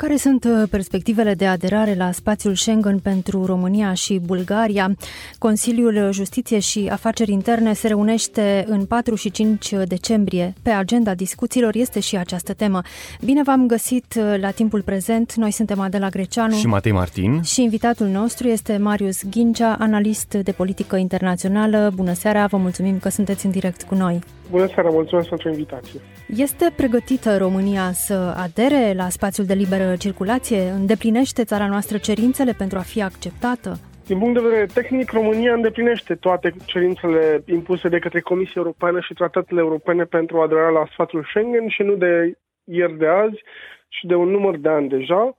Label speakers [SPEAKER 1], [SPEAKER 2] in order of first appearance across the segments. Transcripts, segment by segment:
[SPEAKER 1] Care sunt uh, perspectivele de aderare la spațiul Schengen pentru România și Bulgaria? Consiliul Justiție și Afaceri Interne se reunește în 4 și 5 decembrie. Pe agenda discuțiilor este și această temă. Bine v-am găsit uh, la timpul prezent. Noi suntem Adela Greceanu
[SPEAKER 2] și Matei Martin.
[SPEAKER 1] Și invitatul nostru este Marius Ghincea, analist de politică internațională. Bună seara, vă mulțumim că sunteți în direct cu noi.
[SPEAKER 3] Bună seara, mulțumesc pentru invitație.
[SPEAKER 1] Este pregătită România să adere la spațiul de liberă circulație? Îndeplinește țara noastră cerințele pentru a fi acceptată?
[SPEAKER 3] Din punct de vedere tehnic, România îndeplinește toate cerințele impuse de către Comisia Europeană și tratatele europene pentru aderarea la spațiul Schengen și nu de ieri de azi și de un număr de ani deja.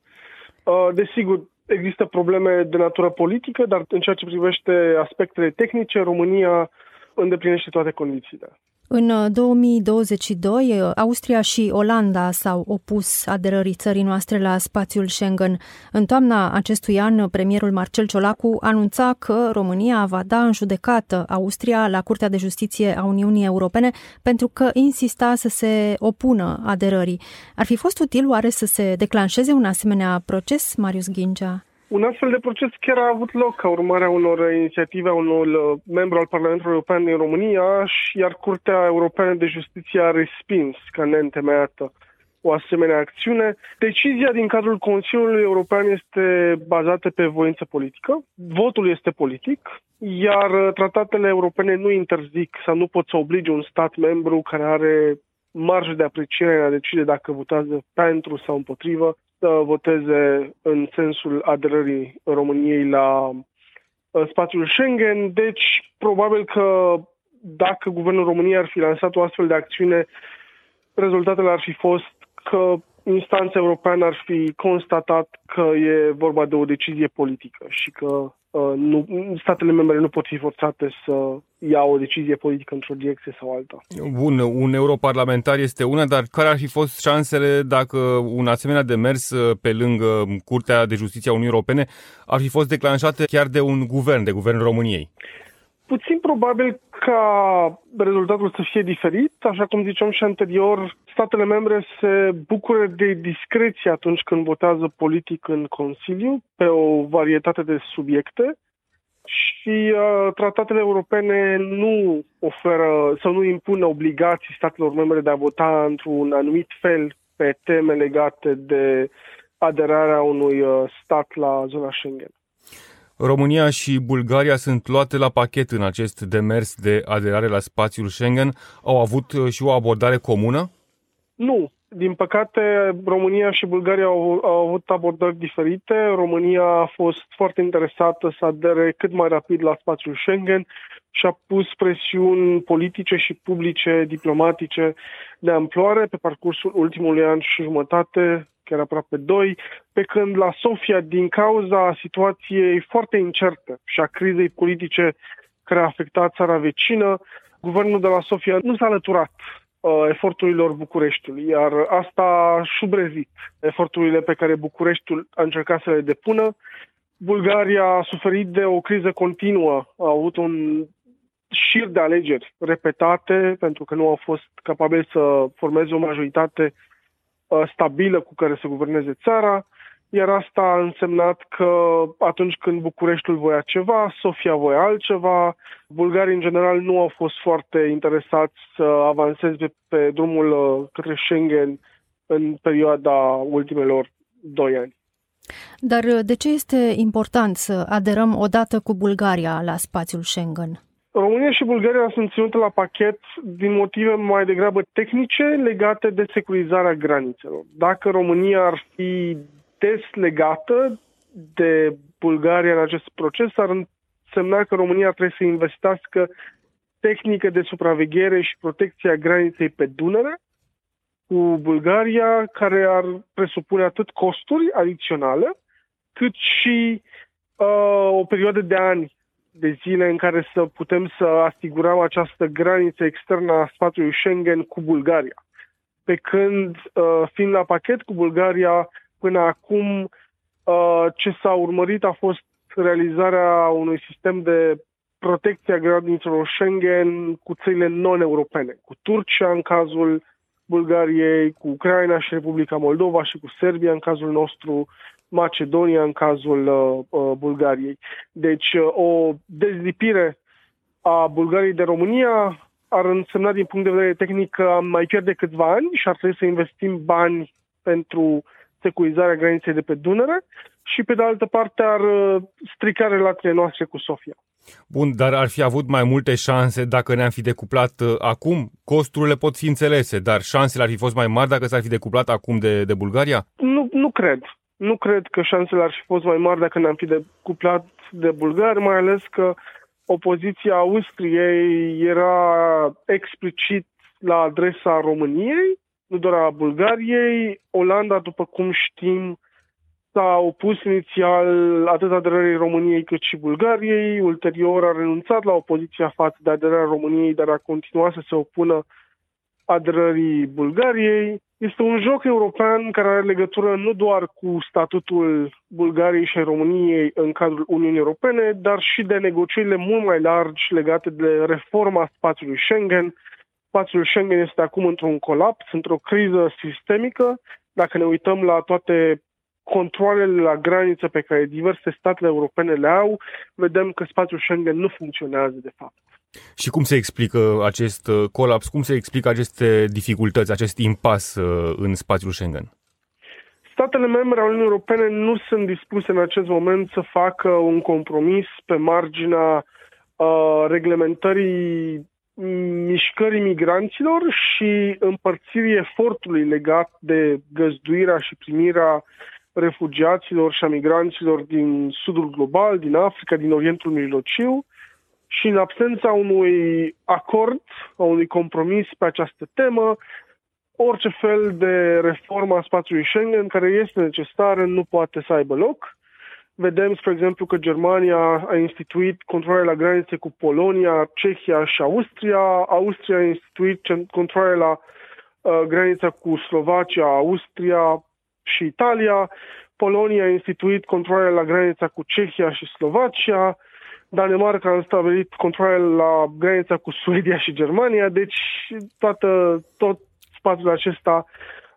[SPEAKER 3] Uh, desigur, există probleme de natură politică, dar în ceea ce privește aspectele tehnice, România îndeplinește toate condițiile.
[SPEAKER 1] În 2022, uh, Austria și Olanda s-au opus aderării țării noastre la spațiul Schengen. În toamna acestui an, premierul Marcel Ciolacu anunța că România va da în judecată Austria la Curtea de Justiție a Uniunii Europene pentru că insista să se opună aderării. Ar fi fost util oare să se declanșeze un asemenea proces, Marius Ghincea?
[SPEAKER 3] Un astfel de proces chiar a avut loc ca urmare a unor inițiative a unor uh, membru al Parlamentului European din România, și iar Curtea Europeană de Justiție a respins ca neîntemeiată o asemenea acțiune. Decizia din cadrul Consiliului European este bazată pe voință politică. Votul este politic, iar uh, tratatele europene nu interzic sau nu pot să oblige un stat membru care are marjă de apreciere în a decide dacă votează pentru sau împotrivă să voteze în sensul aderării României la uh, spațiul Schengen. Deci, probabil că dacă guvernul României ar fi lansat o astfel de acțiune, rezultatele ar fi fost că instanța europeană ar fi constatat că e vorba de o decizie politică și că uh, nu, statele membre nu pot fi forțate să ia o decizie politică într-o direcție sau alta.
[SPEAKER 2] Bun, un europarlamentar este una, dar care ar fi fost șansele dacă un asemenea demers uh, pe lângă Curtea de Justiție a Uniunii Europene ar fi fost declanșate chiar de un guvern, de guvernul României?
[SPEAKER 3] Puțin probabil ca rezultatul să fie diferit, așa cum ziceam și anterior, statele membre se bucură de discreție atunci când votează politic în Consiliu pe o varietate de subiecte și uh, tratatele europene nu oferă sau nu impun obligații statelor membre de a vota într-un anumit fel pe teme legate de aderarea unui uh, stat la zona Schengen.
[SPEAKER 2] România și Bulgaria sunt luate la pachet în acest demers de aderare la spațiul Schengen. Au avut uh, și o abordare comună?
[SPEAKER 3] Nu. Din păcate, România și Bulgaria au, au avut abordări diferite. România a fost foarte interesată să adere cât mai rapid la spațiul Schengen și a pus presiuni politice și publice, diplomatice de amploare pe parcursul ultimului an și jumătate chiar aproape doi, pe când la Sofia, din cauza situației foarte incerte și a crizei politice care a afectat țara vecină, guvernul de la Sofia nu s-a alăturat uh, eforturilor Bucureștiului, iar asta a șubrezit eforturile pe care Bucureștiul a încercat să le depună. Bulgaria a suferit de o criză continuă, a avut un șir de alegeri repetate pentru că nu au fost capabili să formeze o majoritate Uh, stabilă cu care să guverneze țara, iar asta a însemnat că atunci când Bucureștiul voia ceva, Sofia voia altceva, bulgarii în general nu au fost foarte interesați să avanseze pe drumul uh, către Schengen în perioada ultimelor doi ani.
[SPEAKER 1] Dar uh, de ce este important să aderăm odată cu Bulgaria la spațiul Schengen?
[SPEAKER 3] România și Bulgaria sunt ținute la pachet din motive mai degrabă tehnice legate de securizarea granițelor. Dacă România ar fi deslegată de Bulgaria în acest proces, ar însemna că România trebuie să investească tehnică de supraveghere și protecția graniței pe Dunăre cu Bulgaria, care ar presupune atât costuri adiționale, cât și uh, o perioadă de ani de zile în care să putem să asigurăm această graniță externă a spațiului Schengen cu Bulgaria. Pe când, uh, fiind la pachet cu Bulgaria, până acum Uh, ce s-a urmărit a fost realizarea unui sistem de protecție a granițelor Schengen cu țările non-europene, cu Turcia în cazul Bulgariei, cu Ucraina și Republica Moldova și cu Serbia în cazul nostru, Macedonia în cazul uh, uh, Bulgariei. Deci uh, o dezlipire a Bulgariei de România ar însemna din punct de vedere tehnic că am mai pierde câțiva ani și ar trebui să investim bani pentru securizarea graniței de pe Dunăre și pe de altă parte ar uh, strica relațiile noastre cu Sofia.
[SPEAKER 2] Bun, dar ar fi avut mai multe șanse dacă ne-am fi decuplat uh, acum? Costurile pot fi înțelese, dar șansele ar fi fost mai mari dacă s-ar fi decuplat acum de, de Bulgaria?
[SPEAKER 3] Nu, nu cred. Nu cred că șansele ar fi fost mai mari dacă ne-am fi decuplat de bulgari, mai ales că opoziția Austriei era explicit la adresa României, nu doar a Bulgariei. Olanda, după cum știm, s-a opus inițial atât aderării României cât și Bulgariei, ulterior a renunțat la opoziția față de aderarea României, dar a continuat să se opună aderării Bulgariei. Este un joc european care are legătură nu doar cu statutul Bulgariei și României în cadrul Uniunii Europene, dar și de negocierile mult mai largi legate de reforma spațiului Schengen. Spațiul Schengen este acum într-un colaps, într-o criză sistemică. Dacă ne uităm la toate controlele la graniță pe care diverse statele europene le au, vedem că spațiul Schengen nu funcționează de fapt.
[SPEAKER 2] Și cum se explică acest uh, colaps, cum se explică aceste dificultăți, acest impas uh, în spațiul Schengen?
[SPEAKER 3] Statele membre ale Uniunii Europene nu sunt dispuse în acest moment să facă un compromis pe marginea uh, reglementării mișcării migranților și împărțirii efortului legat de găzduirea și primirea refugiaților și a migranților din sudul global, din Africa, din Orientul Mijlociu și în absența unui acord, a unui compromis pe această temă, orice fel de reformă a spațiului Schengen care este necesară nu poate să aibă loc. Vedem, spre exemplu, că Germania a instituit controle la granițe cu Polonia, Cehia și Austria. Austria a instituit controle la uh, granița cu Slovacia, Austria, și Italia, Polonia a instituit controle la granița cu Cehia și Slovacia, Danemarca a stabilit controle la granița cu Suedia și Germania, deci toată, tot spațiul acesta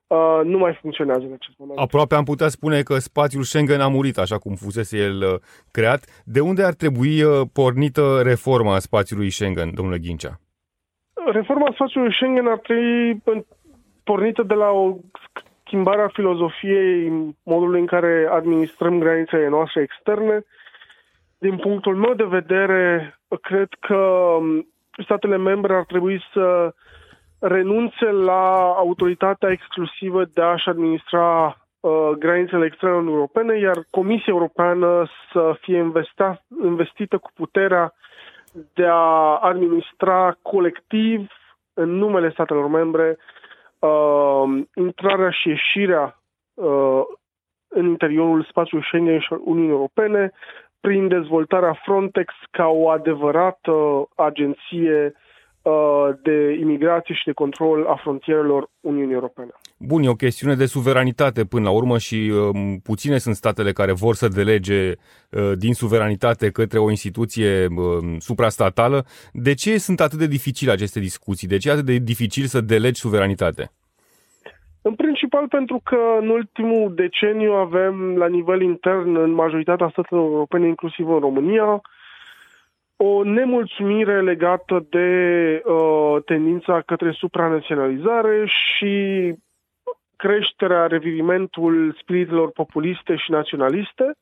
[SPEAKER 3] uh, nu mai funcționează în acest moment.
[SPEAKER 2] Aproape am putea spune că spațiul Schengen a murit așa cum fusese el uh, creat. De unde ar trebui uh, pornită reforma spațiului Schengen, domnule Ghincea?
[SPEAKER 3] Reforma spațiului Schengen ar trebui pornită de la o schimbarea filozofiei modului în care administrăm granițele noastre externe. Din punctul meu de vedere, cred că um, statele membre ar trebui să renunțe la autoritatea exclusivă de a-și administra uh, granițele externe europene, iar Comisia Europeană să fie investită cu puterea de a administra colectiv în numele statelor membre uh, intrarea și ieșirea uh, în interiorul spațiului Schengen și Uniunii Europene prin dezvoltarea Frontex ca o adevărată agenție uh, de imigrație și de control a frontierelor Uniunii Europene.
[SPEAKER 2] Bun, e o chestiune de suveranitate până la urmă și uh, puține sunt statele care vor să delege uh, din suveranitate către o instituție uh, suprastatală. De ce sunt atât de dificile aceste discuții? De ce e atât de dificil să delegi suveranitate?
[SPEAKER 3] În principal pentru că în ultimul deceniu avem la nivel intern în majoritatea statelor europene, inclusiv în România, o nemulțumire legată de uh, tendința către supranaționalizare și creșterea, revivimentul spiritelor populiste și naționaliste,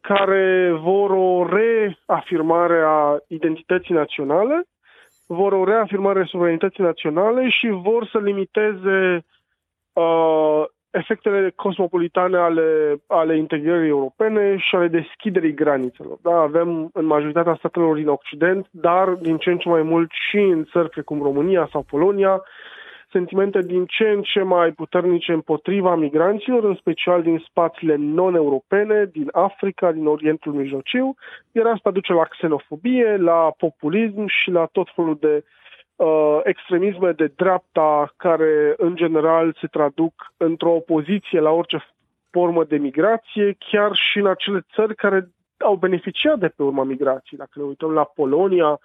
[SPEAKER 3] care vor o reafirmare a identității naționale, vor o reafirmare a suveranității naționale și vor să limiteze uh, efectele cosmopolitane ale, ale integrării europene și ale deschiderii granițelor. Da, avem în majoritatea statelor din Occident, dar din ce în ce mai mult și în țări precum România sau Polonia, sentimente din ce în ce mai puternice împotriva migranților, în special din spațiile non-europene, din Africa, din Orientul Mijlociu, iar asta duce la xenofobie, la populism și la tot felul de uh, extremisme de dreapta care în general se traduc într-o opoziție la orice formă de migrație, chiar și în acele țări care au beneficiat de pe urma migrației. Dacă ne uităm la Polonia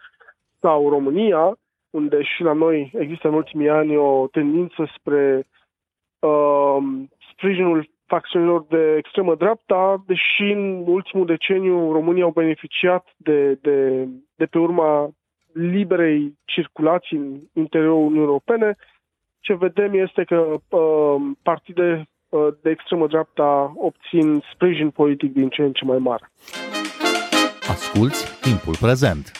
[SPEAKER 3] sau România, unde și la noi există în ultimii ani o tendință spre uh, sprijinul facțiunilor de extremă dreapta, deși în ultimul deceniu România au beneficiat de, de, de pe urma liberei circulații în interiorul Uniunii Europene, ce vedem este că uh, partide uh, de extremă dreapta obțin sprijin politic din ce în ce mai mare.
[SPEAKER 4] Asculți timpul prezent!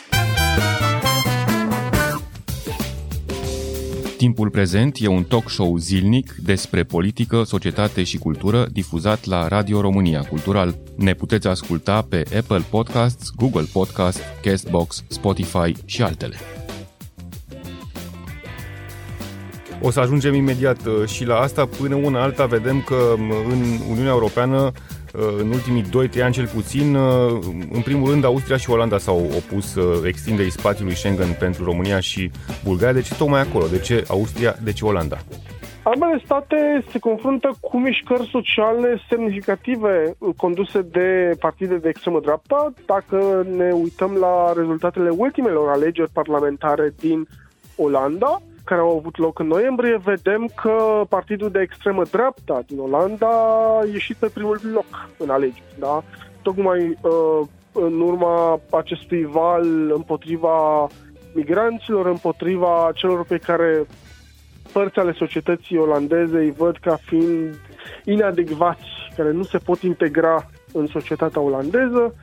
[SPEAKER 2] Timpul prezent e un talk show zilnic despre politică, societate și cultură difuzat la Radio România Cultural. Ne puteți asculta pe Apple Podcasts, Google Podcasts, Castbox, Spotify și altele. O să ajungem imediat uh, și la asta. Până una alta vedem că um, în Uniunea Europeană Uh, în ultimii 2-3 ani cel puțin, uh, în primul rând Austria și Olanda s-au opus uh, extinderii spațiului Schengen pentru România și Bulgaria. De ce tocmai acolo? De ce Austria? De ce Olanda?
[SPEAKER 3] Ambele state se confruntă cu mișcări sociale semnificative conduse de partide de extremă dreapta. Dacă ne uităm la rezultatele ultimelor alegeri parlamentare din Olanda, care au avut loc în noiembrie, vedem că partidul de extremă dreapta din Olanda a ieșit pe primul loc în alegeri. Da? Tocmai uh, în urma acestui val împotriva migranților, împotriva celor pe care părți ale societății olandeze îi văd ca fiind inadecvați, care nu se pot integra în societatea olandeză.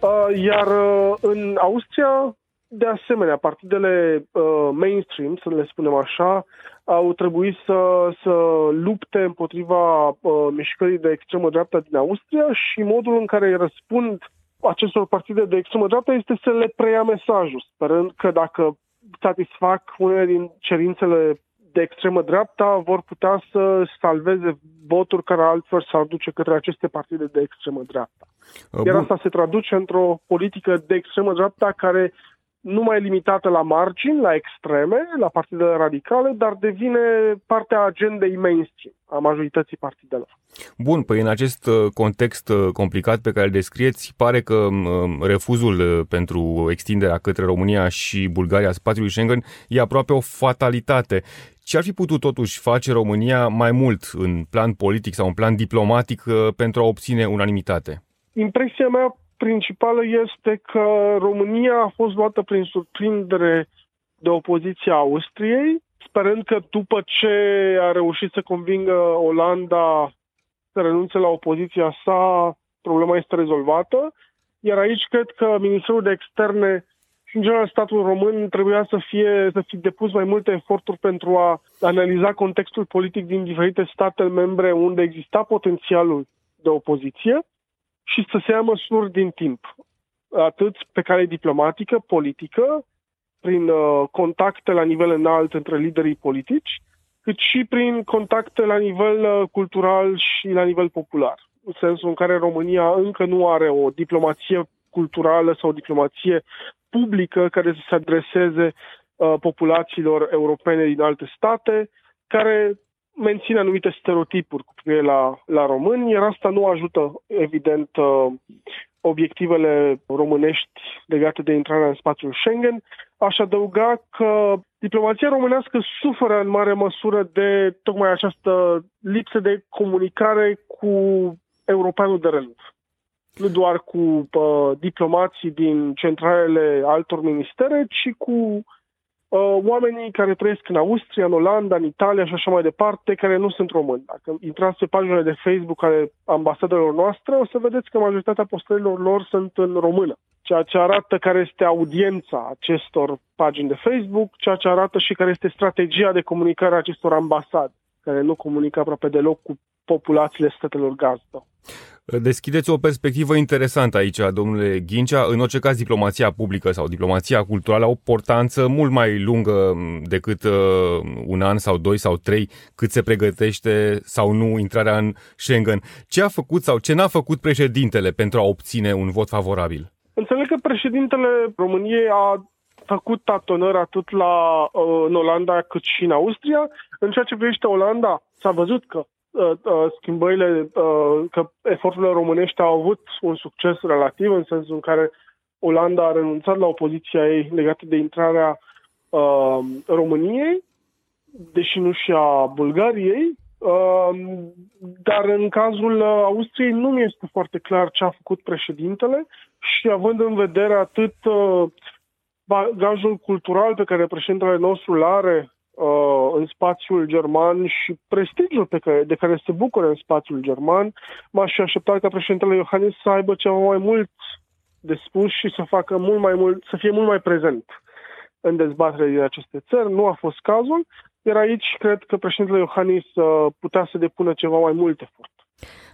[SPEAKER 3] Uh, iar uh, în Austria de asemenea, partidele uh, mainstream, să le spunem așa, au trebuit să, să lupte împotriva uh, mișcării de extremă dreaptă din Austria și modul în care răspund acestor partide de extremă dreaptă este să le preia mesajul, sperând că dacă satisfac unele din cerințele de extremă dreapta, vor putea să salveze voturi care altfel s-ar duce către aceste partide de extremă dreapta. Uh, Iar asta se traduce într-o politică de extremă dreapta care nu mai limitată la margini, la extreme, la partidele radicale, dar devine partea agendei mainstream a majorității partidelor.
[SPEAKER 2] Bun, păi în acest uh, context uh, complicat pe care îl descrieți, pare că um, refuzul uh, pentru extinderea către România și Bulgaria a spațiului Schengen e aproape o fatalitate. Ce ar fi putut totuși face România mai mult în plan politic sau în plan diplomatic pentru a obține unanimitate?
[SPEAKER 3] Impresia mea principală este că România a fost luată prin surprindere de opoziția Austriei, sperând că după ce a reușit să convingă Olanda să renunțe la opoziția sa, problema este rezolvată. Iar aici cred că Ministerul de Externe și în general statul român trebuia să fie, să fie depus mai multe eforturi pentru a analiza contextul politic din diferite state membre unde exista potențialul de opoziție și să se ia măsuri din timp, atât pe cale diplomatică, politică, prin uh, contacte la nivel înalt între liderii politici, cât și prin contacte la nivel uh, cultural și la nivel popular. În sensul în care România încă nu are o diplomație culturală sau o diplomație publică care să se adreseze uh, populațiilor europene din alte state, care menține anumite stereotipuri cu privire la, la români, iar asta nu ajută, evident, uh, obiectivele românești legate de intrarea în spațiul Schengen. Aș adăuga că diplomația românească suferă în mare măsură de tocmai această lipsă de comunicare cu europeanul de rând. Nu doar cu uh, diplomații din centralele altor ministere, ci cu uh, oamenii care trăiesc în Austria, în Olanda, în Italia și așa mai departe, care nu sunt români. Dacă intrați pe paginile de Facebook ale ambasadelor noastre, o să vedeți că majoritatea postărilor lor sunt în română, ceea ce arată care este audiența acestor pagini de Facebook, ceea ce arată și care este strategia de comunicare a acestor ambasade, care nu comunică aproape deloc cu populațiile statelor gazdă.
[SPEAKER 2] Deschideți o perspectivă interesantă aici, domnule Ghincea. În orice caz, diplomația publică sau diplomația culturală au o portanță mult mai lungă decât uh, un an sau doi sau trei cât se pregătește sau nu intrarea în Schengen. Ce a făcut sau ce n-a făcut președintele pentru a obține un vot favorabil?
[SPEAKER 3] Înțeleg că președintele României a făcut tatonări atât la, uh, în Olanda cât și în Austria. În ceea ce privește Olanda, s-a văzut că schimbările, că eforturile românești au avut un succes relativ, în sensul în care Olanda a renunțat la opoziția ei legată de intrarea României, deși nu și a Bulgariei, dar în cazul Austriei nu mi este foarte clar ce a făcut președintele și având în vedere atât bagajul cultural pe care președintele nostru îl are uh, în spațiul german și prestigiul pe care, de care se bucură în spațiul german, m-aș fi așteptat ca președintele Iohannis să aibă ceva mai mult de spus și să facă mult mai mult, să fie mult mai prezent în dezbatere din aceste țări. Nu a fost cazul, iar aici cred că președintele Iohannis uh, putea să depună ceva mai mult efort.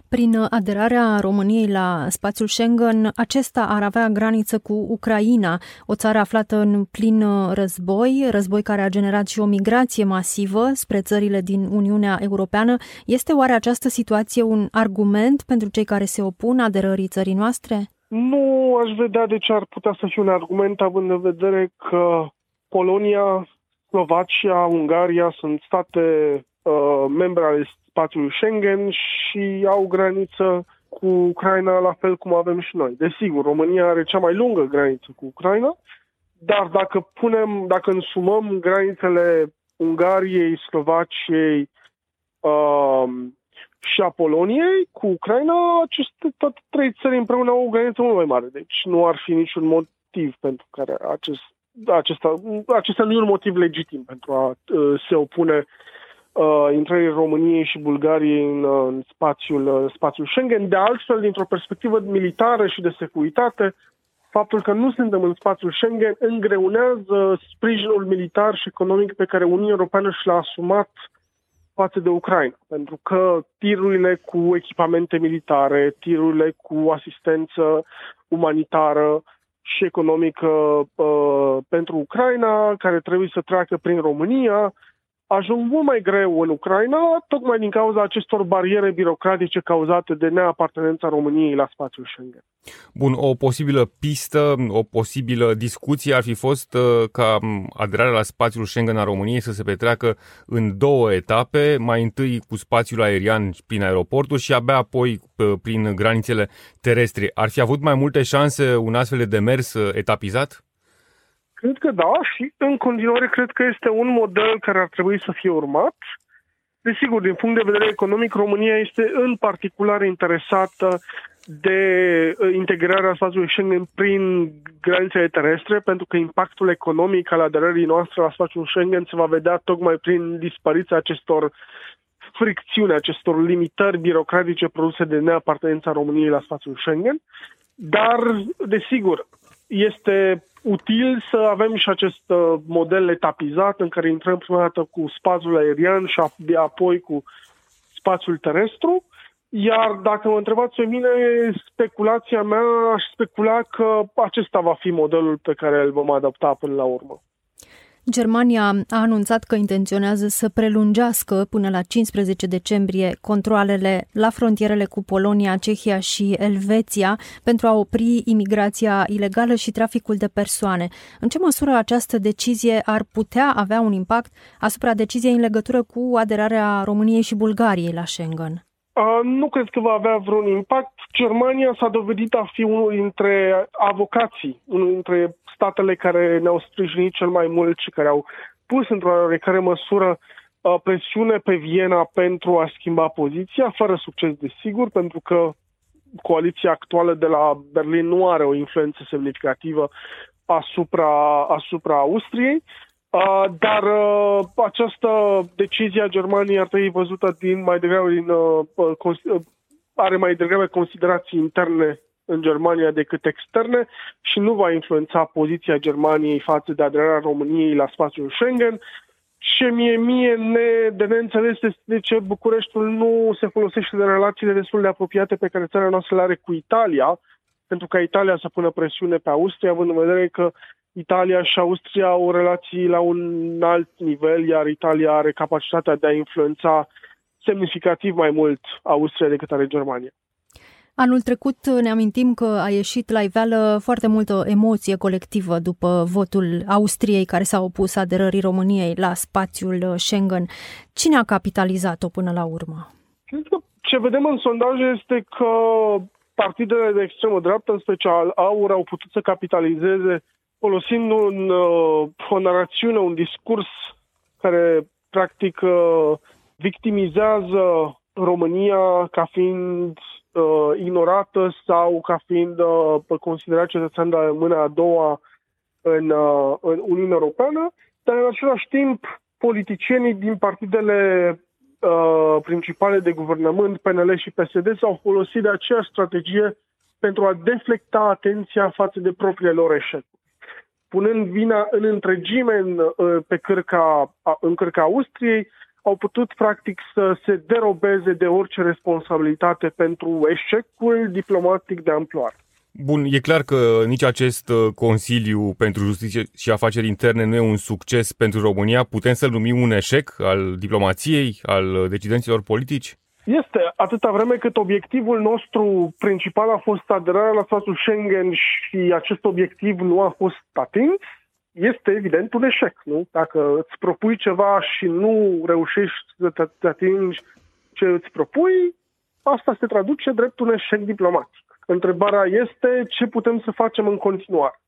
[SPEAKER 1] Prin aderarea României la spațiul Schengen, acesta ar avea graniță cu Ucraina, o țară aflată în plin război, război care a generat și o migrație masivă spre țările din Uniunea Europeană. Este oare această situație un argument pentru cei care se opun aderării țării noastre?
[SPEAKER 3] Nu aș vedea de ce ar putea să fie un argument, având în vedere că Polonia, Slovacia, Ungaria sunt state uh, membre ale spațiul Schengen și au graniță cu Ucraina la fel cum avem și noi. Desigur, România are cea mai lungă graniță cu Ucraina, dar dacă punem, dacă însumăm granițele Ungariei, Slovaciei uh, și a Poloniei cu Ucraina, aceste toate trei țări împreună au o graniță mult mai mare. Deci nu ar fi niciun motiv pentru care acest, acesta, acesta nu e un motiv legitim pentru a uh, se opune uh, intrării României și Bulgariei în, uh, în spațiul, uh, spațiul Schengen. De altfel, dintr-o perspectivă militară și de securitate, faptul că nu suntem în spațiul Schengen îngreunează sprijinul militar și economic pe care Uniunea Europeană și l-a asumat față de Ucraina. Pentru că tirurile cu echipamente militare, tirurile cu asistență umanitară și economică uh, pentru Ucraina, care trebuie să treacă prin România, ajung mult mai greu în Ucraina, tocmai din cauza acestor bariere birocratice cauzate de neapartenența României la spațiul Schengen.
[SPEAKER 2] Bun, o posibilă pistă, o posibilă discuție ar fi fost uh, ca aderarea la spațiul Schengen a României să se petreacă în două etape, mai întâi cu spațiul aerian prin aeroportul și abia apoi uh, prin granițele terestre. Ar fi avut mai multe șanse un astfel de demers uh, etapizat?
[SPEAKER 3] Cred că da și în continuare cred că este un model care ar trebui să fie urmat. Desigur, din punct de vedere economic, România este în particular interesată de uh, integrarea spațiului Schengen prin granițele terestre, pentru că impactul economic al aderării noastre la spațiul Schengen se va vedea tocmai prin dispariția acestor fricțiuni, acestor limitări birocratice produse de neapartenența României la spațiul Schengen. Dar, desigur, este util să avem și acest uh, model etapizat în care intrăm prima dată cu spațiul aerian și apoi cu spațiul terestru. Iar dacă mă întrebați pe mine, speculația mea, aș specula că acesta va fi modelul pe care îl vom adapta până la urmă.
[SPEAKER 1] Germania a anunțat că intenționează să prelungească până la 15 decembrie controlele la frontierele cu Polonia, Cehia și Elveția pentru a opri imigrația ilegală și traficul de persoane. În ce măsură această decizie ar putea avea un impact asupra deciziei în legătură cu aderarea României și Bulgariei la Schengen?
[SPEAKER 3] Uh, nu cred că va avea vreun impact. Germania s-a dovedit a fi unul dintre avocații, unul dintre statele care ne-au sprijinit cel mai mult și care au pus într-o oarecare măsură uh, presiune pe Viena pentru a schimba poziția, fără succes desigur, pentru că coaliția actuală de la Berlin nu are o influență semnificativă asupra, asupra Austriei. Uh, dar uh, această decizie a Germaniei ar trebui văzută din mai degrabă din uh, uh, are mai degrabă considerații interne în Germania decât externe și nu va influența poziția Germaniei față de aderarea României la spațiul Schengen. Ce mie, mie ne, de neînțeles este de ce Bucureștiul nu se folosește de relațiile destul de apropiate pe care țara noastră le are cu Italia, pentru ca Italia să pună presiune pe Austria, având în vedere că Italia și Austria au relații la un alt nivel, iar Italia are capacitatea de a influența semnificativ mai mult Austria decât are Germania.
[SPEAKER 1] Anul trecut ne amintim că a ieșit la iveală foarte multă emoție colectivă după votul Austriei care s-a opus aderării României la spațiul Schengen. Cine a capitalizat-o până la urmă?
[SPEAKER 3] Ce vedem în sondaje este că partidele de extremă dreaptă, în special AUR, au putut să capitalizeze folosind un, uh, o narațiune, un discurs care practic uh, victimizează România ca fiind uh, ignorată sau ca fiind uh, considerat cetățean de mâna a doua în, uh, în Uniunea Europeană, dar în același timp politicienii din partidele uh, principale de guvernământ, PNL și PSD, s-au folosit de aceeași strategie pentru a deflecta atenția față de propriile lor eșecuri punând vina în întregime în, uh, pe cârca, în cârca Austriei, au putut practic să se derobeze de orice responsabilitate pentru eșecul diplomatic de amploare.
[SPEAKER 2] Bun, e clar că nici acest uh, Consiliu pentru Justiție și Afaceri Interne nu e un succes pentru România. Putem să-l numim un eșec al diplomației, al decidenților politici?
[SPEAKER 3] Este, atâta vreme cât obiectivul nostru principal a fost aderarea la spațiul Schengen și acest obiectiv nu a fost atins, este evident un eșec, nu? Dacă îți propui ceva și nu reușești să te atingi ce îți propui, asta se traduce drept un eșec diplomatic. Întrebarea este ce putem să facem în continuare.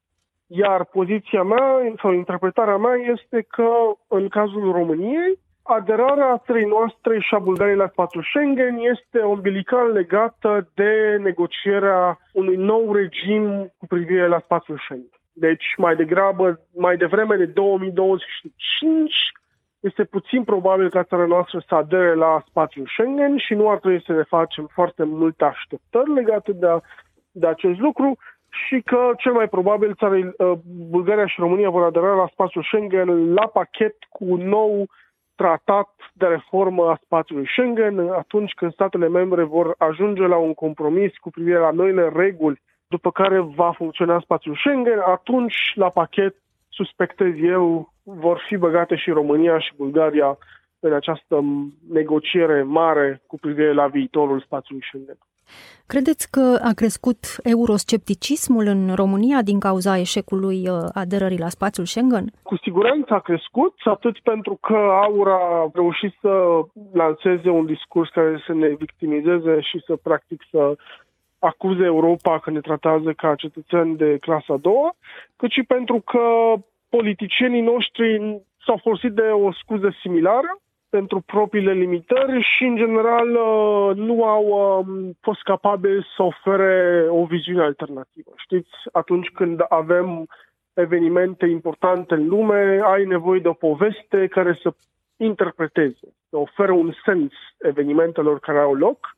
[SPEAKER 3] Iar poziția mea sau interpretarea mea este că în cazul României, aderarea țării noastre și a Bulgariei la spațiul Schengen este umbilical legată de negocierea unui nou regim cu privire la spațiul Schengen. Deci, mai degrabă, mai devreme de 2025, este puțin probabil ca țara noastră să adere la spațiul Schengen și nu ar trebui să ne facem foarte multe așteptări legate de, a, de acest lucru și că cel mai probabil țara, Bulgaria și România vor adera la spațiul Schengen la pachet cu un nou tratat de reformă a spațiului Schengen atunci când statele membre vor ajunge la un compromis cu privire la noile reguli după care va funcționa spațiul Schengen, atunci la pachet, suspectez eu, vor fi băgate și România și Bulgaria în această negociere mare cu privire la viitorul spațiului Schengen.
[SPEAKER 1] Credeți că a crescut euroscepticismul în România din cauza eșecului uh, aderării la spațiul Schengen?
[SPEAKER 3] Cu siguranță a crescut, atât pentru că Aura a reușit să lanseze un discurs care să ne victimizeze și să practic să acuze Europa că ne tratează ca cetățeni de clasa a doua, cât și pentru că politicienii noștri s-au folosit de o scuză similară pentru propriile limitări și, în general, uh, nu au um, fost capabili să ofere o viziune alternativă. Știți, atunci când avem evenimente importante în lume, ai nevoie de o poveste care să interpreteze, să oferă un sens evenimentelor care au loc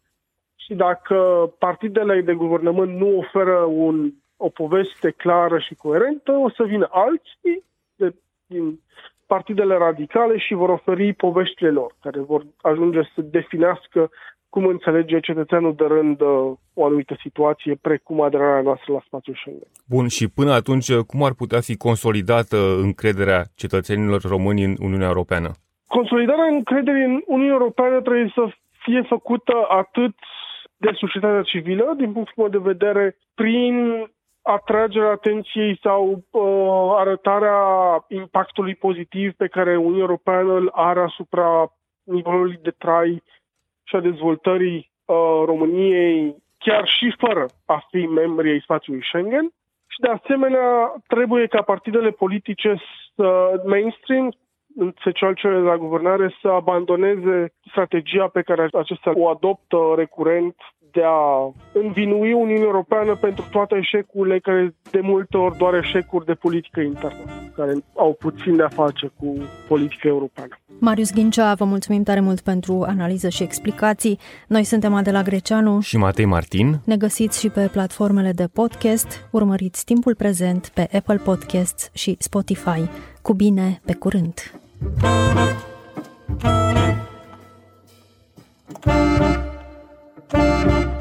[SPEAKER 3] și dacă partidele de guvernământ nu oferă un, o poveste clară și coerentă, o să vină alții de, din partidele radicale și vor oferi poveștile lor, care vor ajunge să definească cum înțelege cetățeanul de rând uh, o anumită situație, precum aderarea noastră la spațiul Schengen.
[SPEAKER 2] Bun, și până atunci, cum ar putea fi consolidată încrederea cetățenilor români în Uniunea Europeană?
[SPEAKER 3] Consolidarea încrederii în Uniunea Europeană trebuie să fie făcută atât de societatea civilă, din punctul meu de vedere, prin atragerea atenției sau uh, arătarea impactului pozitiv pe care Uniunea Europeană îl are asupra nivelului de trai și a dezvoltării uh, României, chiar și fără a fi membri ai spațiului Schengen. Și de asemenea, trebuie ca partidele politice să mainstream, în special cele de la guvernare, să abandoneze strategia pe care acestea o adoptă recurent de a învinui Uniunea Europeană pentru toate eșecurile care de multe ori doar eșecuri de politică internă, care au puțin de a face cu politica europeană.
[SPEAKER 1] Marius Ghincea, vă mulțumim tare mult pentru analiză și explicații. Noi suntem Adela Greceanu
[SPEAKER 2] și Matei Martin.
[SPEAKER 1] Ne găsiți și pe platformele de podcast. Urmăriți timpul prezent pe Apple Podcasts și Spotify. Cu bine, pe curând! thank you